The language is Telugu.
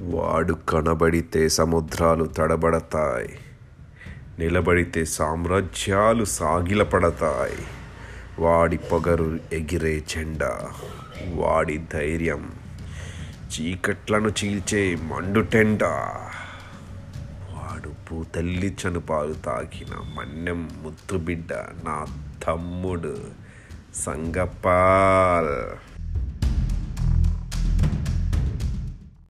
వాడు కనబడితే సముద్రాలు తడబడతాయి నిలబడితే సామ్రాజ్యాలు సాగిలపడతాయి. వాడి పొగరు ఎగిరే జెండా వాడి ధైర్యం చీకట్లను చీల్చే మండుటెండా వాడు పూతల్లి చనుపాలు తాకిన మన్నెం ముద్దుబిడ్డ నా తమ్ముడు సంగపాల్.